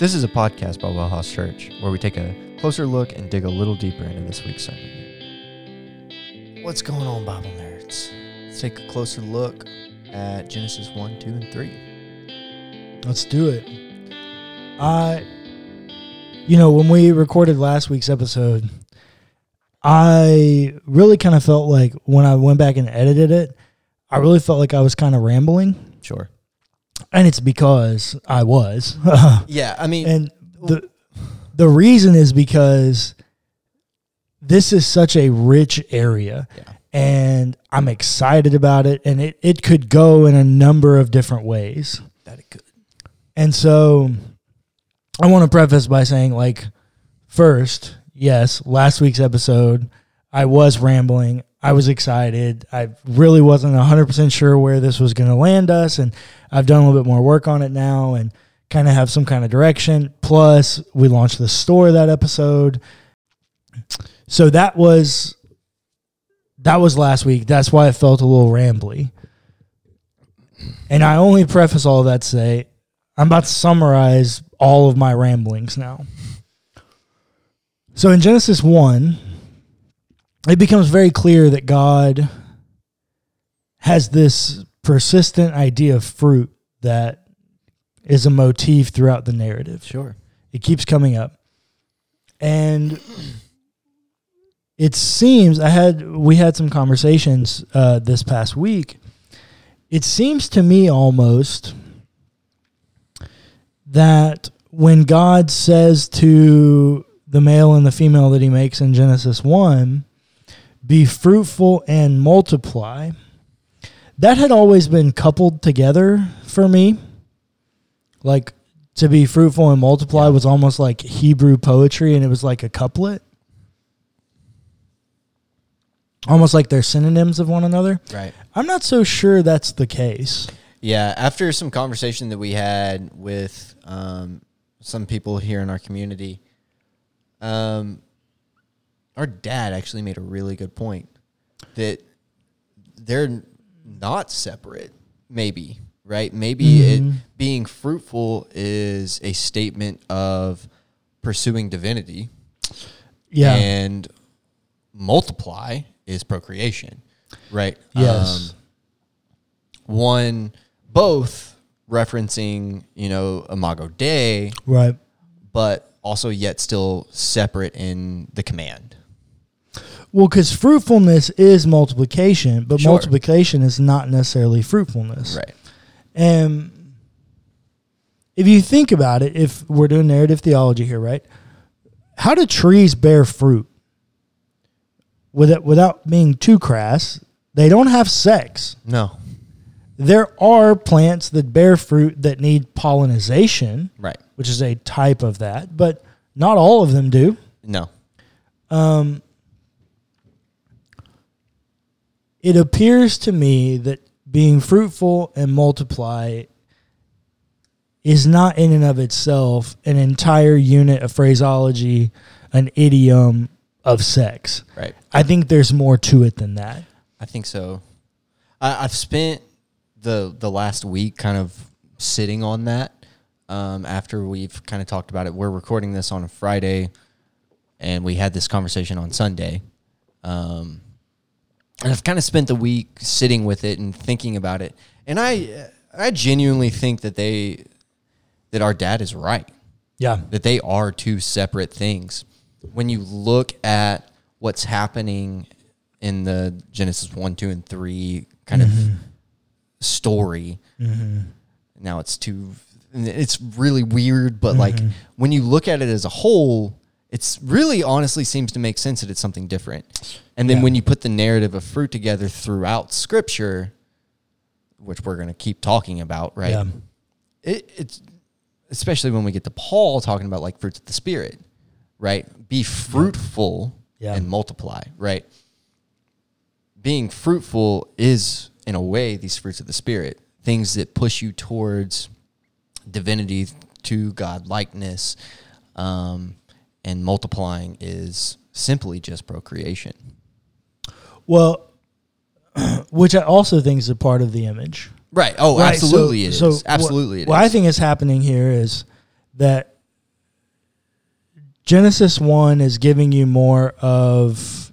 This is a podcast by Wellhouse Church where we take a closer look and dig a little deeper into this week's sermon. What's going on, Bible nerds? Let's take a closer look at Genesis 1, 2, and 3. Let's do it. I, you know, when we recorded last week's episode, I really kind of felt like when I went back and edited it, I really felt like I was kind of rambling. Sure. And it's because I was. Yeah, I mean, and the the reason is because this is such a rich area yeah. and I'm excited about it and it, it could go in a number of different ways. That it could. And so I want to preface by saying, like, first, yes, last week's episode, I was rambling. I was excited. I really wasn't 100% sure where this was going to land us. And I've done a little bit more work on it now and kind of have some kind of direction. Plus, we launched the store that episode. So that was. That was last week. That's why it felt a little rambly. And I only preface all that to say I'm about to summarize all of my ramblings now. So in Genesis 1, it becomes very clear that God has this persistent idea of fruit that is a motif throughout the narrative. Sure. It keeps coming up. And it seems I had we had some conversations uh, this past week. It seems to me almost that when God says to the male and the female that he makes in Genesis 1, be fruitful and multiply, that had always been coupled together for me. Like to be fruitful and multiply was almost like Hebrew poetry and it was like a couplet. Almost like they're synonyms of one another. Right. I'm not so sure that's the case. Yeah, after some conversation that we had with um, some people here in our community, um, our dad actually made a really good point that they're not separate. Maybe right? Maybe it, being fruitful is a statement of pursuing divinity, Yeah. and multiply is procreation, right? Yes. Um, one, both referencing, you know, Imago Dei, right. but also yet still separate in the command. Well, because fruitfulness is multiplication, but Sure. multiplication is not necessarily fruitfulness. Right. And if you think about it, if we're doing narrative theology here, right? How do trees bear fruit? Without, without being too crass, they don't have sex. No. There are plants that bear fruit that need pollination, Right. which is a type of that, but not all of them do. No. Um, it appears to me that being fruitful and multiply is not in and of itself an entire unit of phraseology, an idiom of sex. Right. I think there's more to it than that. I think so. I, I've spent the the last week kind of sitting on that. Um, after we've kind of talked about it, we're recording this on a Friday, and we had this conversation on Sunday. Um, and I've kind of spent the week sitting with it and thinking about it. And I I genuinely think that they that our dad is right Yeah. that they are two separate things. When you look at what's happening in the Genesis 1, 2, and 3 kind of story, mm-hmm. now it's too, it's really weird, but like mm-hmm. when you look at it as a whole, it's really honestly seems to make sense that it's something different. And then Yeah. when you put the narrative of fruit together throughout scripture, which we're going to keep talking about, right? Yeah. it, it's especially when we get to Paul talking about like fruits of the spirit, right? Be fruitful Yeah. and multiply, right? Being fruitful is in a way these fruits of the spirit, things that push you towards divinity to God likeness, um, and multiplying is simply just procreation. Well, which I also think is a part of the image. Right. Oh, Right, absolutely so- it is. so absolutely what, it what I think is happening here is that Genesis 1 is giving you more of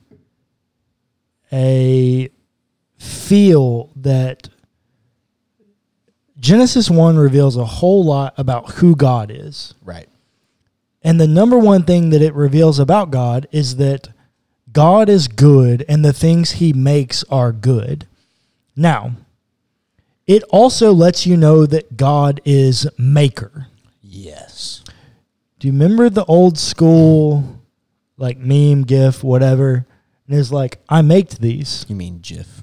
a feel that Genesis 1 reveals a whole lot about who God is. right. And the number one thing that it reveals about God is that God is good and the things he makes are good. Now, it also lets you know that God is maker. Yes. Do you remember the old school like meme, gif, whatever? And it's like, I made these. You mean GIF?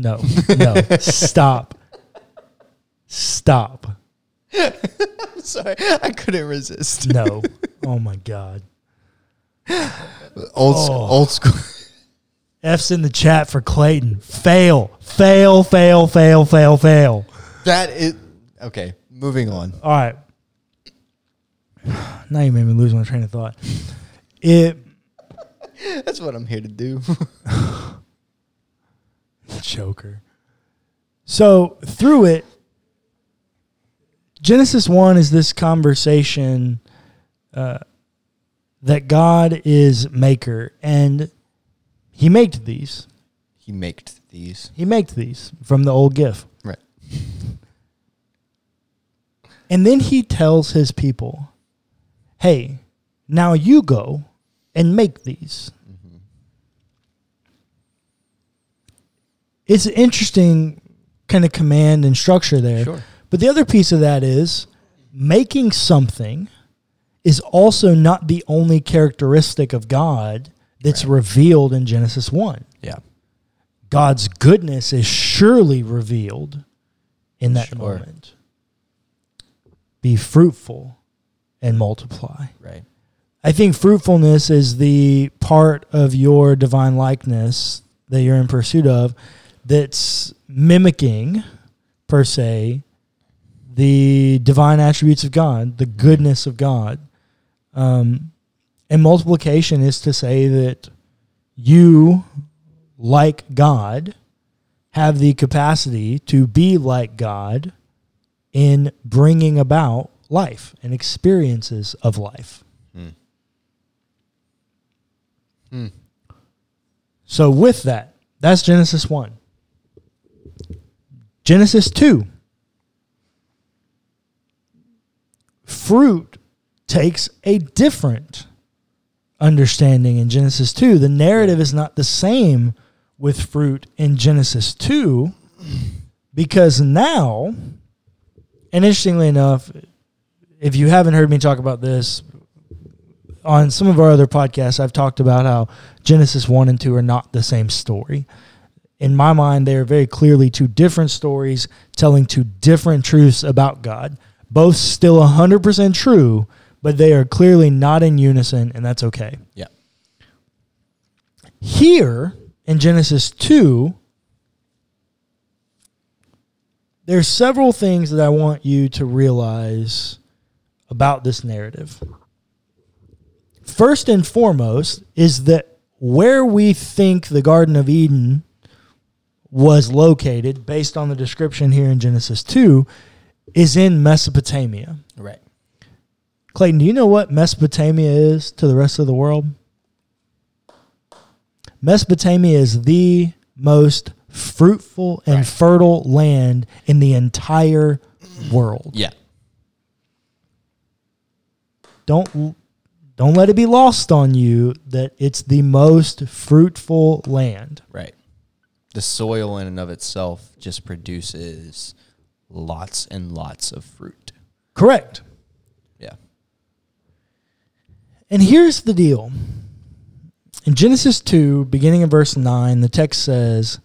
No, no, stop. Stop. Sorry, I couldn't resist. No. Oh my God. Old Oh. school. Old school. F's in the chat for Clayton. Fail. Fail, fail, fail, fail, fail. That is okay. Moving on. All right. Now you made me lose my train of thought. It That's what I'm here to do. choker. So through it, Genesis one is this conversation uh, that God is maker, and He made these. he made these. He made these from the old GIF, Right. and then He tells His people, "Hey, now you go and make these." It's an interesting kind of command and structure there. Sure. But the other piece of that is making something is also not the only characteristic of God that's Right. revealed in Genesis 1. Yeah. God's goodness is surely revealed in that Sure. moment. Be fruitful and multiply. Right. I think fruitfulness is the part of your divine likeness that you're in pursuit of that's mimicking, per se, the divine attributes of God, the goodness of God. Um, and multiplication is to say that you, like God, have the capacity to be like God in bringing about life and experiences of life. Hmm. Hmm. So, with that, that's Genesis 1. Genesis 2. Fruit takes a different understanding in Genesis 2. The narrative is not the same with fruit in Genesis 2 because now, and interestingly enough, if you haven't heard me talk about this on some of our other podcasts, I've talked about how Genesis 1 and 2 are not the same story. In my mind, they are very clearly two different stories telling two different truths about God. Both still 100% true, but they are clearly not in unison, and that's okay. Yeah. Here in Genesis 2, there's several things that I want you to realize about this narrative. First and foremost is that where we think the Garden of Eden was located, based on the description here in Genesis 2, is in Mesopotamia. Right. Clayton, do you know what Mesopotamia is to the rest of the world? Mesopotamia is the most fruitful and Right. fertile land in the entire world. Yeah. Don't don't let it be lost on you that it's the most fruitful land. Right. The soil in and of itself just produces lots and lots of fruit. Correct. Yeah. And here's the deal. In Genesis 2, beginning in verse 9, the text says,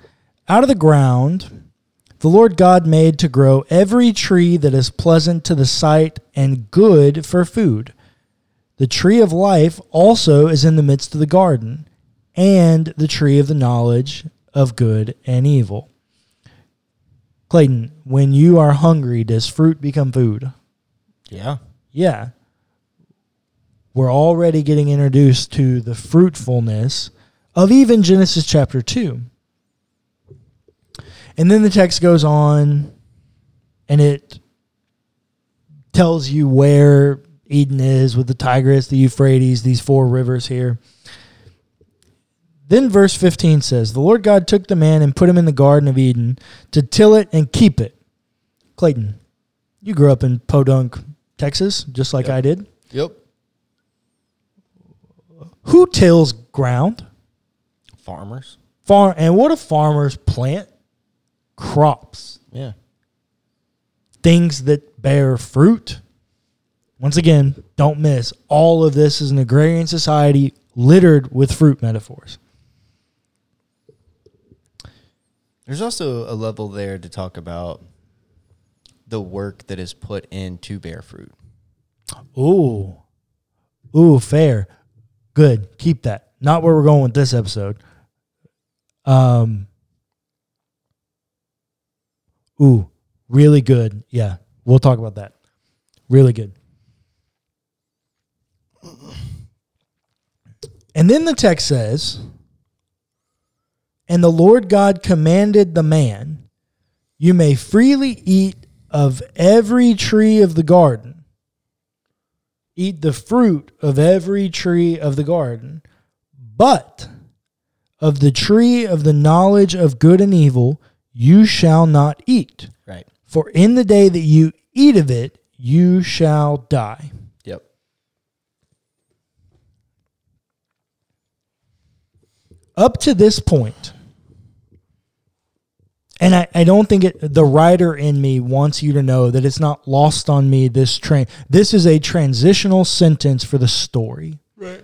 Out of the ground the Lord God made to grow every tree that is pleasant to the sight and good for food. The tree of life also is in the midst of the garden, and the tree of the knowledge of good and evil. Clayton, when you are hungry, does fruit become food? Yeah. Yeah. we're already getting introduced to the fruitfulness of even Genesis chapter 2. And then the text goes on and it tells you where Eden is with the Tigris, the Euphrates, these four rivers here. Then verse 15 says, The Lord God took the man and put him in the Garden of Eden to till it and keep it. Clayton, you grew up in Podunk, Texas, just like Yep. I did. Yep. Who tills ground? Farmers. Farm and what do farmers plant? Crops. Yeah. Things that bear fruit. Once again, don't miss. All of this is an agrarian society littered with fruit metaphors. There's also a level there to talk about the work that is put in to bear fruit. Ooh. Ooh, fair. Good. Keep that. Not where we're going with this episode. Um Ooh, really good. Yeah. We'll talk about that. Really good. And then the text says, And the Lord God commanded the man, You may freely eat of every tree of the garden, eat the fruit of every tree of the garden, but of the tree of the knowledge of good and evil you shall not eat. Right. For in the day that you eat of it, you shall die. Yep. up to this point, and I, I don't think it, the writer in me wants you to know that it's not lost on me this train. This is a transitional sentence for the story. Right.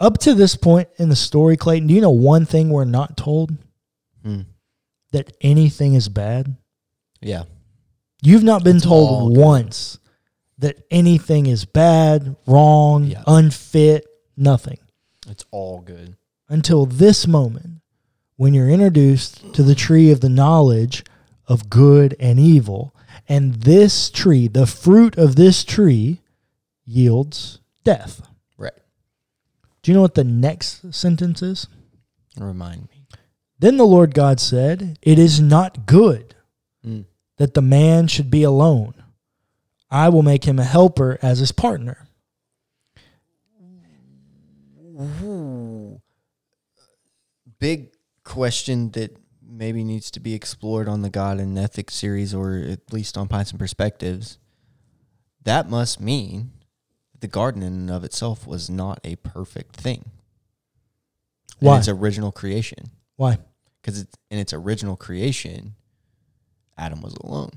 Up to this point in the story, Clayton, do you know one thing we're not told? Hmm. That anything is bad. Yeah. You've not been It's all told good. once that anything is bad, wrong, Yeah. unfit, nothing. It's all good. until this moment when you're introduced to the tree of the knowledge of good and evil. And this tree, the fruit of this tree, yields death. Right. Do you know what the next sentence is? Remind me. Then the Lord God said, It is not good Mm. that the man should be alone. I will make him a helper as his partner. Ooh. Big question that maybe needs to be explored on the God and Ethics series or at least on Pints and Perspectives. That must mean the garden in and of itself was not a perfect thing. Why? In its original creation. Why? Because it's in its original creation, Adam was alone.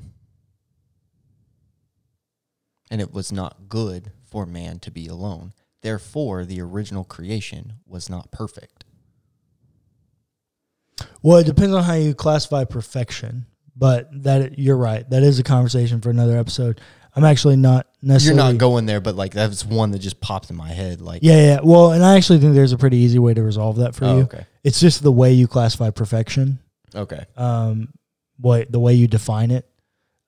And it was not good for man to be alone. Therefore, the original creation was not perfect. Well, it depends on how you classify perfection, but that you're right. That is a conversation for another episode. I'm actually not necessarily. You're not going there, but like that's one that just popped in my head. Like, Yeah, yeah. Well, and I actually think there's a pretty easy way to resolve that for oh, you. okay, It's just the way you classify perfection, okay, um, what the way you define it.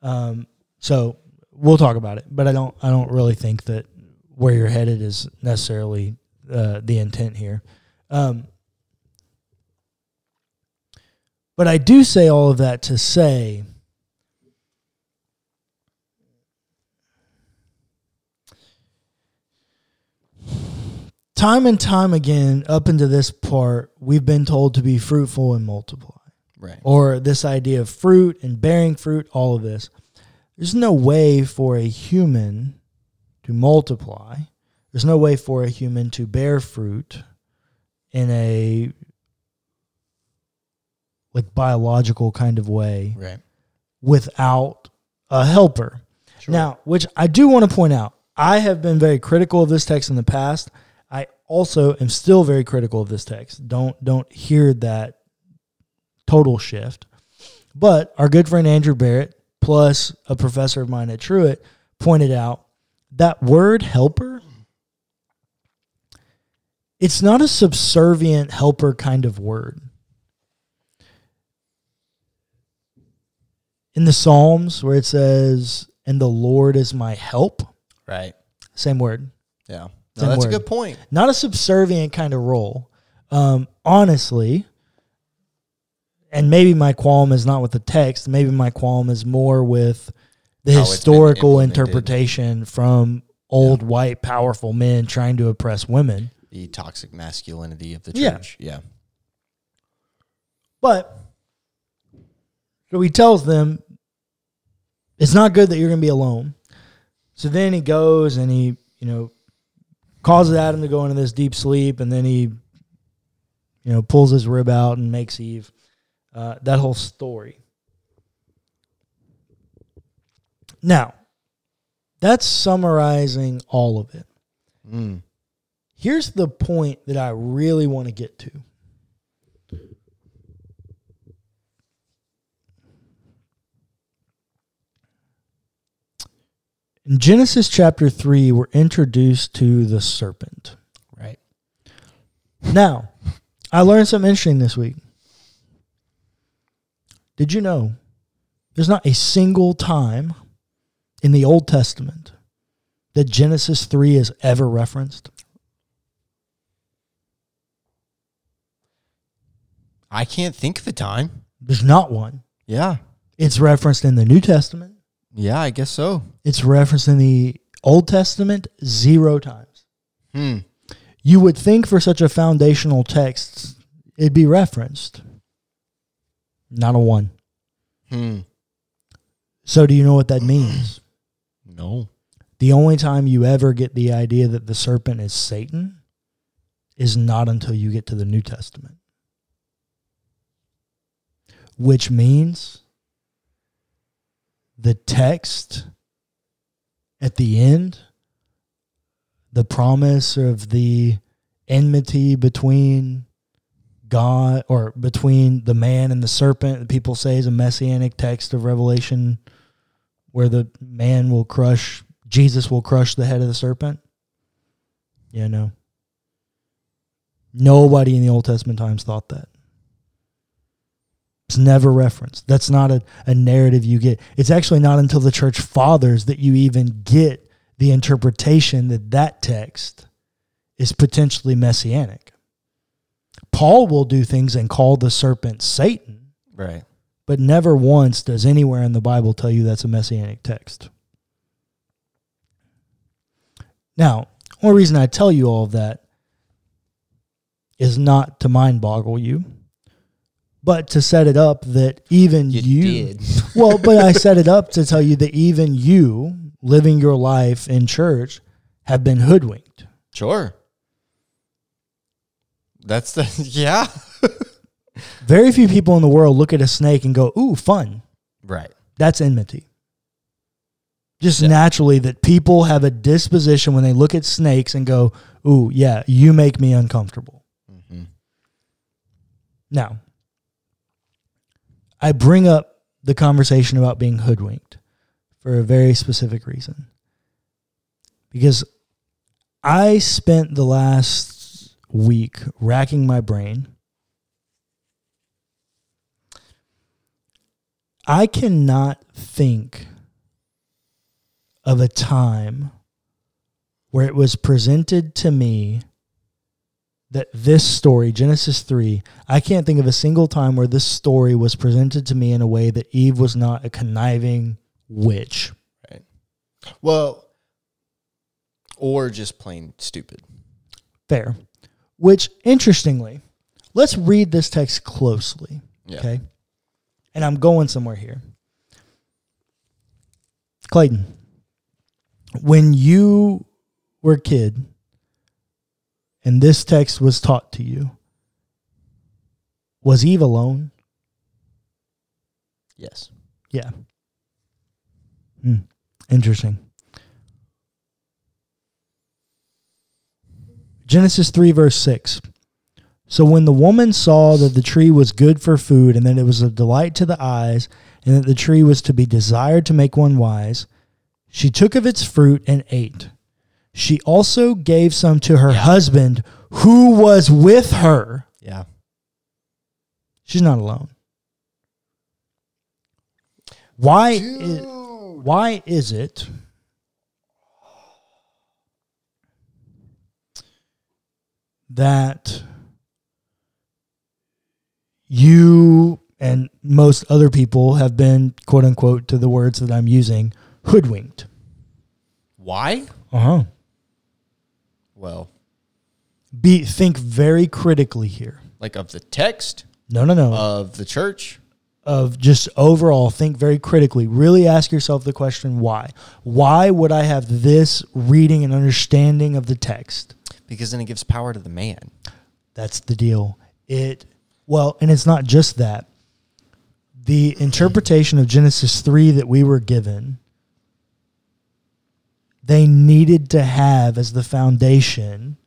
Um, so we'll talk about it, but I don't I don't really think that where you're headed is necessarily uh, the intent here. Um, but I do say all of that to say time and time again up into this part we've been told to be fruitful and multiply right, or this idea of fruit and bearing fruit, all of this. There's no way for a human to multiply. There's no way for a human to bear fruit in a like biological kind of way right. without a helper. Sure. Now, which I do want to point out, I have been very critical of this text in the past. I also am still very critical of this text. Don't don't hear that total shift. But our good friend Andrew Barrett, plus a professor of mine at Truett, pointed out that word helper, it's not a subservient helper kind of word. In the Psalms, where it says, and the Lord is my help, right, Same word. Yeah. No, that's word. a good point. Not a subservient kind of role. Um, honestly, and maybe my qualm is not with the text. Maybe my qualm is more with the How historical interpretation from old white powerful men trying to oppress women. The toxic masculinity of the Yeah. church. Yeah. But so he tells them it's not good that you're going to be alone. So then he goes and he, you know, causes Adam to go into this deep sleep, and then he, you know, pulls his rib out and makes Eve. Uh, that whole story. Now, that's summarizing all of it. Mm. Here's the point that I really want to get to. In Genesis chapter 3, we're introduced to the serpent. Right. Now, I learned something interesting this week. Did you know there's not a single time in the Old Testament that Genesis 3 is ever referenced? I can't think of a time. There's not one. Yeah. It's referenced in the New Testament. Yeah, I guess so. It's referenced in the Old Testament zero times. Hmm. You would think for such a foundational text, it'd be referenced. Not a one. Hmm. So, do you know what that means? No. The only time you ever get the idea that the serpent is Satan is not until you get to the New Testament. Which means the text at the end, the promise of the enmity between God or between the man and the serpent, that people say is a messianic text of Revelation where the man will crush, Jesus will crush the head of the serpent. Yeah, no. Nobody in the Old Testament times thought that. It's never referenced. That's not a, a narrative you get. It's actually not until the church fathers that you even get the interpretation that that text is potentially messianic. Paul will do things and call the serpent Satan, Right. but never once does anywhere in the Bible tell you that's a messianic text. Now, only reason I tell you all of that is not to mind boggle you, but to set it up that even You, you, did. well, but I set it up to tell you that even you living your life in church have been hoodwinked. Sure. That's the yeah. Very few people in the world look at a snake and go, "Ooh, fun." right. That's enmity. Just Yeah. naturally that people have a disposition when they look at snakes and go, "Ooh, yeah, you make me uncomfortable." hmm Now, I bring up the conversation about being hoodwinked for a very specific reason. Because I spent the last week racking my brain. I cannot think of a time where it was presented to me that this story, Genesis 3, I can't think of a single time where this story was presented to me in a way that Eve was not a conniving witch. Right. Well, or just plain stupid. Fair. Which, interestingly, let's read this text closely. Yeah. Okay. And I'm going somewhere here. Clayton, when you were a kid and this text was taught to you, was Eve alone? Yes. Yeah. Hmm. Interesting. Genesis 3, verse 6. So when the woman saw that the tree was good for food, and that it was a delight to the eyes, and that the tree was to be desired to make one wise, she took of its fruit and ate. She also gave some to her yeah. husband who was with her. Yeah. She's not alone. Why is, why is it that you and most other people have been quote unquote to the words that I'm using hoodwinked? Why? Uh huh. Well, Be think very critically here. like of the text No, no, no. of the church. of just overall think very critically. Really ask yourself the question why? Why would I have this reading and understanding of the text? Because then it gives power to the man. That's the deal. It well, and it's not just that. The interpretation of Genesis 3 that we were given they needed to have as the foundation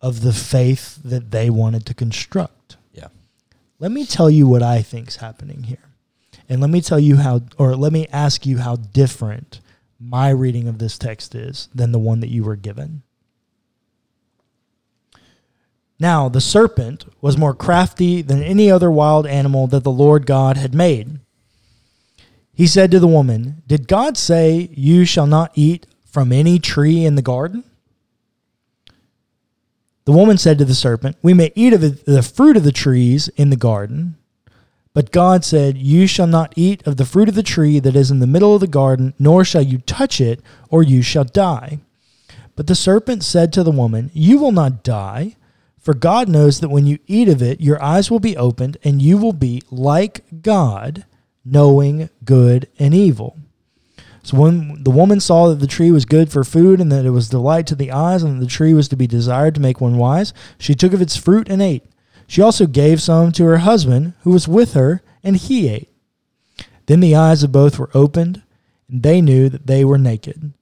of the faith that they wanted to construct. Yeah. Let me tell you what I think's happening here. And let me tell you how or let me ask you how different my reading of this text is than the one that you were given. Now, the serpent was more crafty than any other wild animal that the Lord God had made. He said to the woman, Did God say, You shall not eat from any tree in the garden? The woman said to the serpent, We may eat of the- fruit of the trees in the garden. But God said, You shall not eat of the fruit of the tree that is in the middle of the garden, nor shall you touch it, or you shall die. But the serpent said to the woman, You will not die, for God knows that when you eat of it, your eyes will be opened, and you will be like God, knowing good and evil. So when the woman saw that the tree was good for food, and that it was delight to the eyes, and that the tree was to be desired to make one wise, she took of its fruit and ate. She also gave some to her husband, who was with her, and he ate. Then the eyes of both were opened, and they knew that they were naked.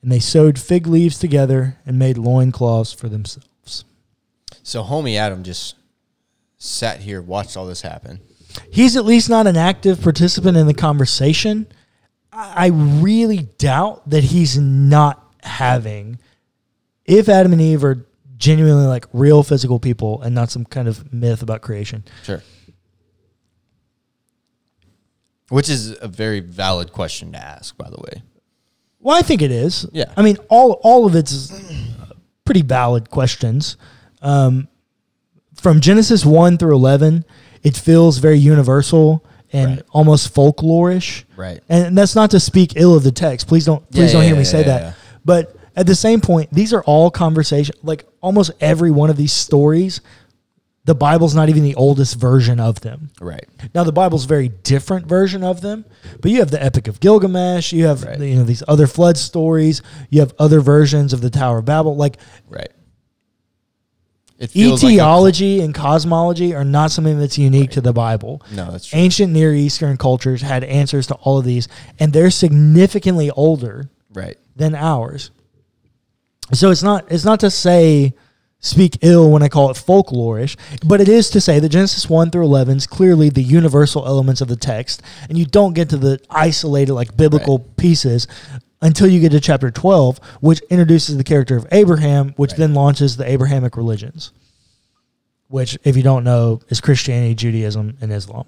And they sewed fig leaves together and made loincloths for themselves. So homie Adam just sat here, watched all this happen. He's at least not an active participant in the conversation. I really doubt that he's not having, if Adam and Eve are genuinely like real physical people and not some kind of myth about creation. Sure. Which is a very valid question to ask, by the way. Well, I think it is. Yeah. I mean, all all of it's pretty valid questions. Um, from Genesis one through eleven, it feels very universal and Right. almost folklorish. Right. And that's not to speak ill of the text. Please don't please Yeah, don't yeah, hear me yeah, say yeah, that. But at the same point, these are all conversation. Like almost every one of these stories, the Bible's not even the oldest version of them. Right. Now the Bible's a very different version of them, but you have the Epic of Gilgamesh, you have Right. you know these other flood stories, you have other versions of the Tower of Babel. Like Right. Feels like etiology and cosmology are not something that's unique to the Bible. no, that's true. Ancient Near Eastern cultures had answers to all of these, and they're significantly older Right. than ours. So it's not it's not to say speak ill when I call it folklorish, but it is to say that Genesis 1 through 11 is clearly the universal elements of the text, and you don't get to the isolated like biblical pieces until you get to chapter 12, which introduces the character of Abraham, which Right. then launches the Abrahamic religions. Which, if you don't know, is Christianity, Judaism, and Islam.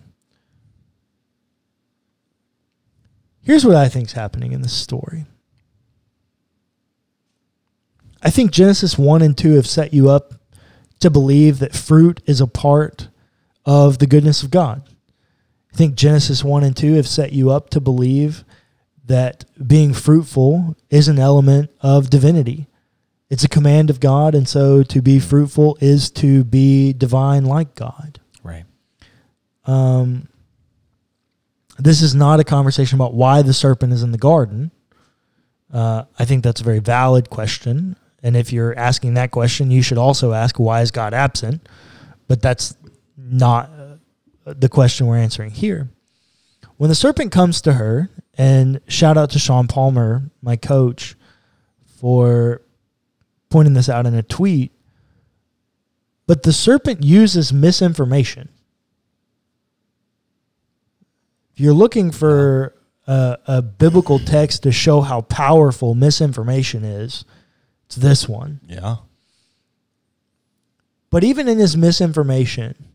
Here's what I think is happening in this story. I think Genesis 1 and 2 have set you up to believe that fruit is a part of the goodness of God. I think Genesis 1 and 2 have set you up to believe that being fruitful is an element of divinity. It's a command of God, and so to be fruitful is to be divine like God. Right. Um, this is not a conversation about why the serpent is in the garden. Uh, I think that's a very valid question. And if you're asking that question, you should also ask, why is God absent? But that's not uh, the question we're answering here. When the serpent comes to her, and shout out to Sean Palmer, my coach, for pointing this out in a tweet, but the serpent uses misinformation if you're looking for a, a biblical text to show how powerful misinformation is, it's this one. Yeah. But even in his misinformation,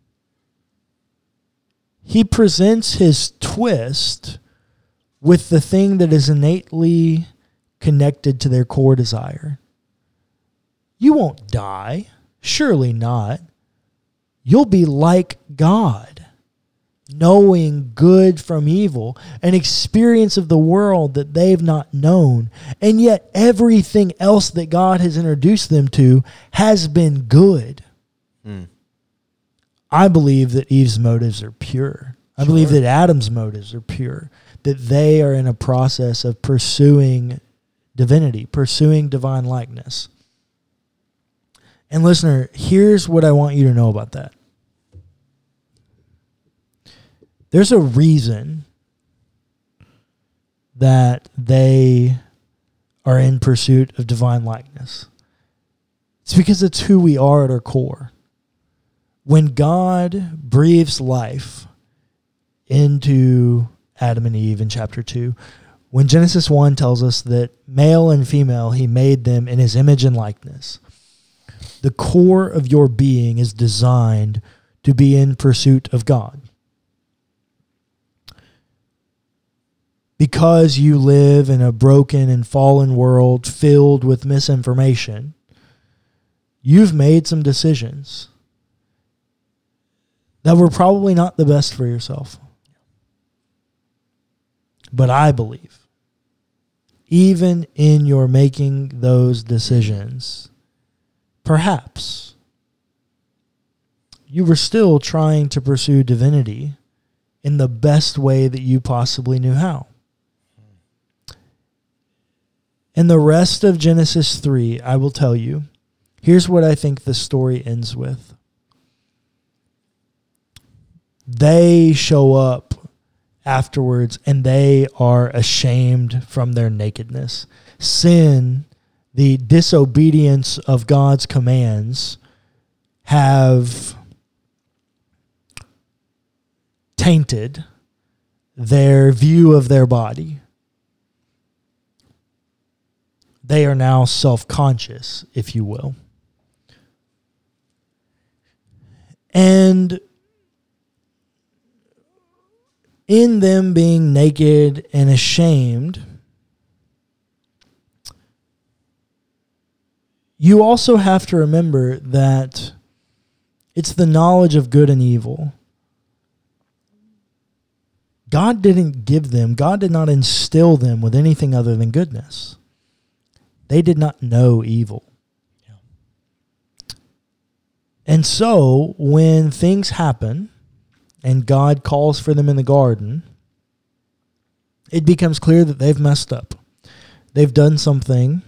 he presents his twist with the thing that is innately connected to their core desire. You won't die, Surely not. You'll be like God, knowing good from evil, an experience of the world that they've not known. And yet, everything else that God has introduced them to has been good. Mm. I believe that Eve's motives are pure. I believe that Adam's motives are pure, that they are in a process of pursuing divinity, pursuing divine likeness. And listener, here's what I want you to know about that. There's a reason that they are in pursuit of divine likeness. It's because it's who we are at our core. When God breathes life into Adam and Eve in chapter 2, when Genesis 1 tells us that male and female, he made them in his image and likeness, the core of your being is designed to be in pursuit of God. Because you live in a broken and fallen world filled with misinformation, you've made some decisions that were probably not the best for yourself. But I believe, even in your making those decisions, perhaps you were still trying to pursue divinity in the best way that you possibly knew how. And the rest of Genesis 3, I will tell you, here's what I think the story ends with. They show up afterwards and they are ashamed from their nakedness. Sin, the disobedience of God's commands, have tainted their view of their body. They are now self conscious, if you will. And in them being naked and ashamed, you also have to remember that it's the knowledge of good and evil. God didn't give them, God did not instill them with anything other than goodness. They did not know evil. And so, when things happen, and God calls for them in the garden, it becomes clear that they've messed up. They've done something,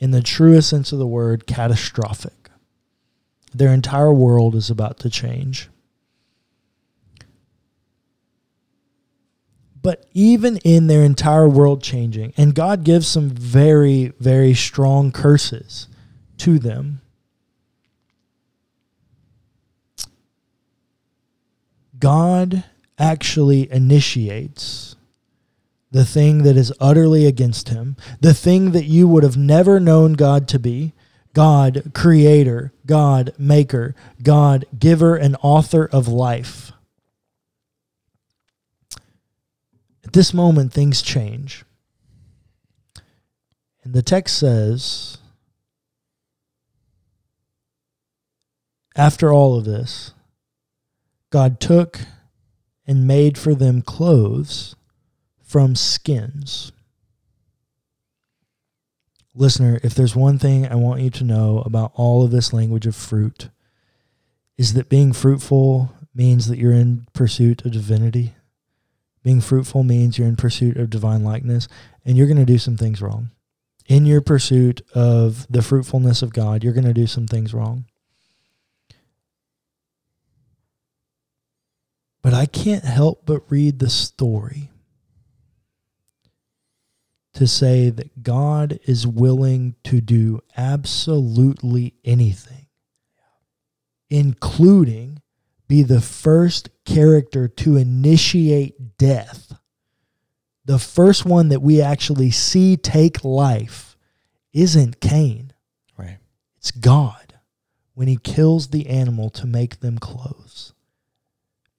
in the truest sense of the word, catastrophic. Their entire world is about to change. But even in their entire world changing, and God gives some very, very strong curses to them God actually initiates the thing that is utterly against him, the thing that you would have never known God to be God, creator, God, maker, God, giver and author of life. At this moment, things change. And the text says, after all of this, God took and made for them clothes from skins. Listener, if there's one thing I want you to know about all of this language of fruit, is that being fruitful means that you're in pursuit of divinity. Being fruitful means you're in pursuit of divine likeness, and you're going to do some things wrong. In your pursuit of the fruitfulness of God, you're going to do some things wrong. But I can't help but read the story to say that God is willing to do absolutely anything, including be the first character to initiate death. The first one that we actually see take life isn't Cain. Right. It's God when he kills the animal to make them clothes.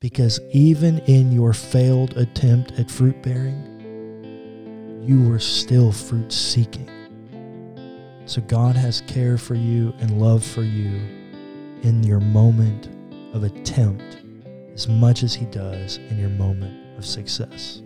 Because even in your failed attempt at fruit bearing, you were still fruit seeking. So God has care for you and love for you in your moment of attempt as much as He does in your moment of success.